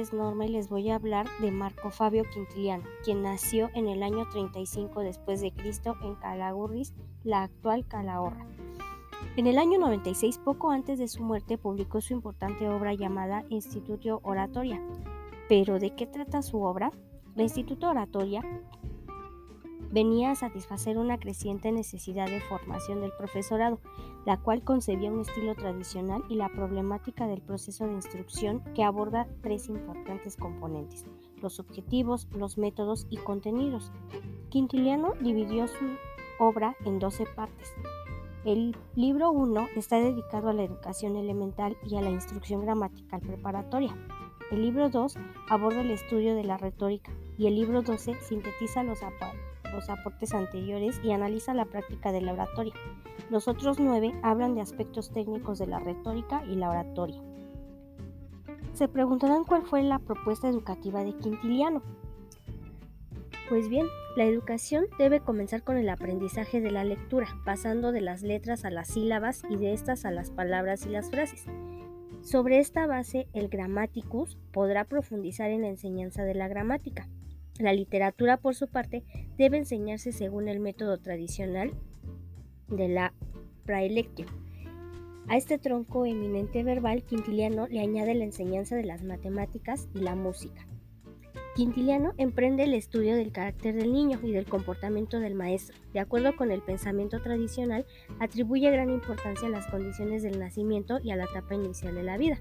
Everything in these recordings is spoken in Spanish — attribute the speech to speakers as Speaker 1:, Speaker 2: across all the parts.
Speaker 1: es Norma y les voy a hablar de Marco Fabio Quintiliano, quien nació en el año 35 después de Cristo en Calagurris, la actual Calahorra. En el año 96, poco antes de su muerte, publicó su importante obra llamada Instituto Oratoria. ¿Pero de qué trata su obra? La Instituto Oratoria venía a satisfacer una creciente necesidad de formación del profesorado, la cual concebía un estilo tradicional y la problemática del proceso de instrucción que aborda tres importantes componentes, los objetivos, los métodos y contenidos. Quintiliano dividió su obra en 12 partes. El libro 1 está dedicado a la educación elemental y a la instrucción gramatical preparatoria. El libro 2 aborda el estudio de la retórica y el libro 12 sintetiza los, los aportes anteriores y analiza la práctica de la oratoria. Los otros nueve hablan de aspectos técnicos de la retórica y la oratoria. Se preguntarán cuál fue la propuesta educativa de Quintiliano. Pues bien, la educación debe comenzar con el aprendizaje de la lectura, pasando de las letras a las sílabas y de estas a las palabras y las frases. Sobre esta base, el Grammaticus podrá profundizar en la enseñanza de la gramática. La literatura, por su parte, debe enseñarse según el método tradicional de la praelectio. A este tronco eminente verbal, Quintiliano le añade la enseñanza de las matemáticas y la música. Quintiliano emprende el estudio del carácter del niño y del comportamiento del maestro. De acuerdo con el pensamiento tradicional, atribuye gran importancia a las condiciones del nacimiento y a la etapa inicial de la vida.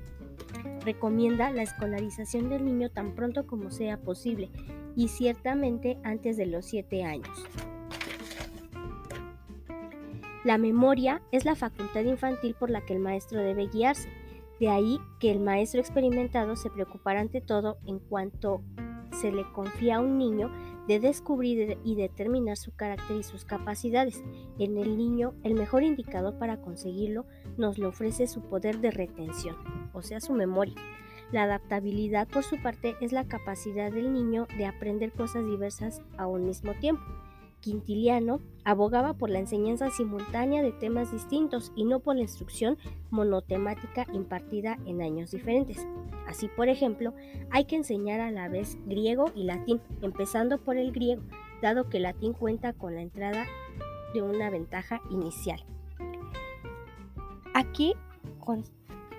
Speaker 1: Recomienda la escolarización del niño tan pronto como sea posible y ciertamente antes de los 7 años. La memoria es la facultad infantil por la que el maestro debe guiarse. De ahí que el maestro experimentado se preocupará ante todo en cuanto se le confía a un niño de descubrir y determinar su carácter y sus capacidades. En el niño, el mejor indicador para conseguirlo nos lo ofrece su poder de retención, o sea, su memoria. La adaptabilidad, por su parte, es la capacidad del niño de aprender cosas diversas a un mismo tiempo. Quintiliano abogaba por la enseñanza simultánea de temas distintos y no por la instrucción monotemática impartida en años diferentes. Así, por ejemplo, hay que enseñar a la vez griego y latín, empezando por el griego, dado que el latín cuenta con la entrada de una ventaja inicial. Aquí,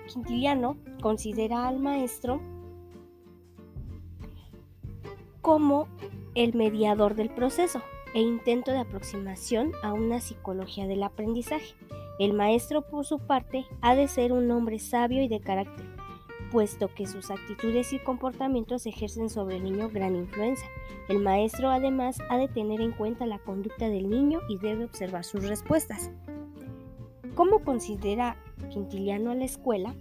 Speaker 1: Quintiliano considera al maestro como el mediador del proceso, e intento de aproximación a una psicología del aprendizaje. El maestro, por su parte, ha de ser un hombre sabio y de carácter, puesto que sus actitudes y comportamientos ejercen sobre el niño gran influencia. El maestro además ha de tener en cuenta la conducta del niño y debe observar sus respuestas. ¿Cómo considera Quintiliano a la escuela?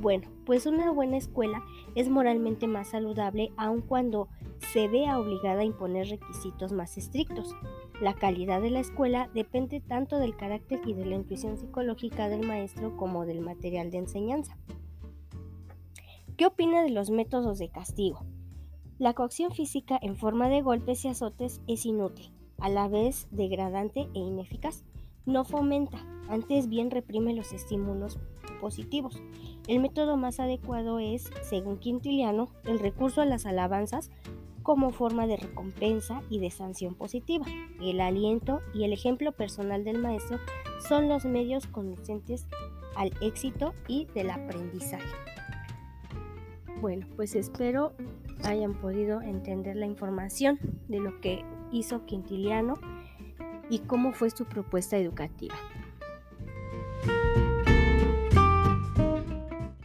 Speaker 1: Bueno, pues una buena escuela es moralmente más saludable aun cuando se vea obligada a imponer requisitos más estrictos. La calidad de la escuela depende tanto del carácter y de la intuición psicológica del maestro como del material de enseñanza. ¿Qué opina de los métodos de castigo? La coacción física en forma de golpes y azotes es inútil, a la vez degradante e ineficaz. No fomenta, antes bien reprime los estímulos positivos. El método más adecuado es, según Quintiliano, el recurso a las alabanzas como forma de recompensa y de sanción positiva. El aliento y el ejemplo personal del maestro son los medios conducentes al éxito y del aprendizaje. Bueno, pues espero hayan podido entender la información de lo que hizo Quintiliano y cómo fue su propuesta educativa.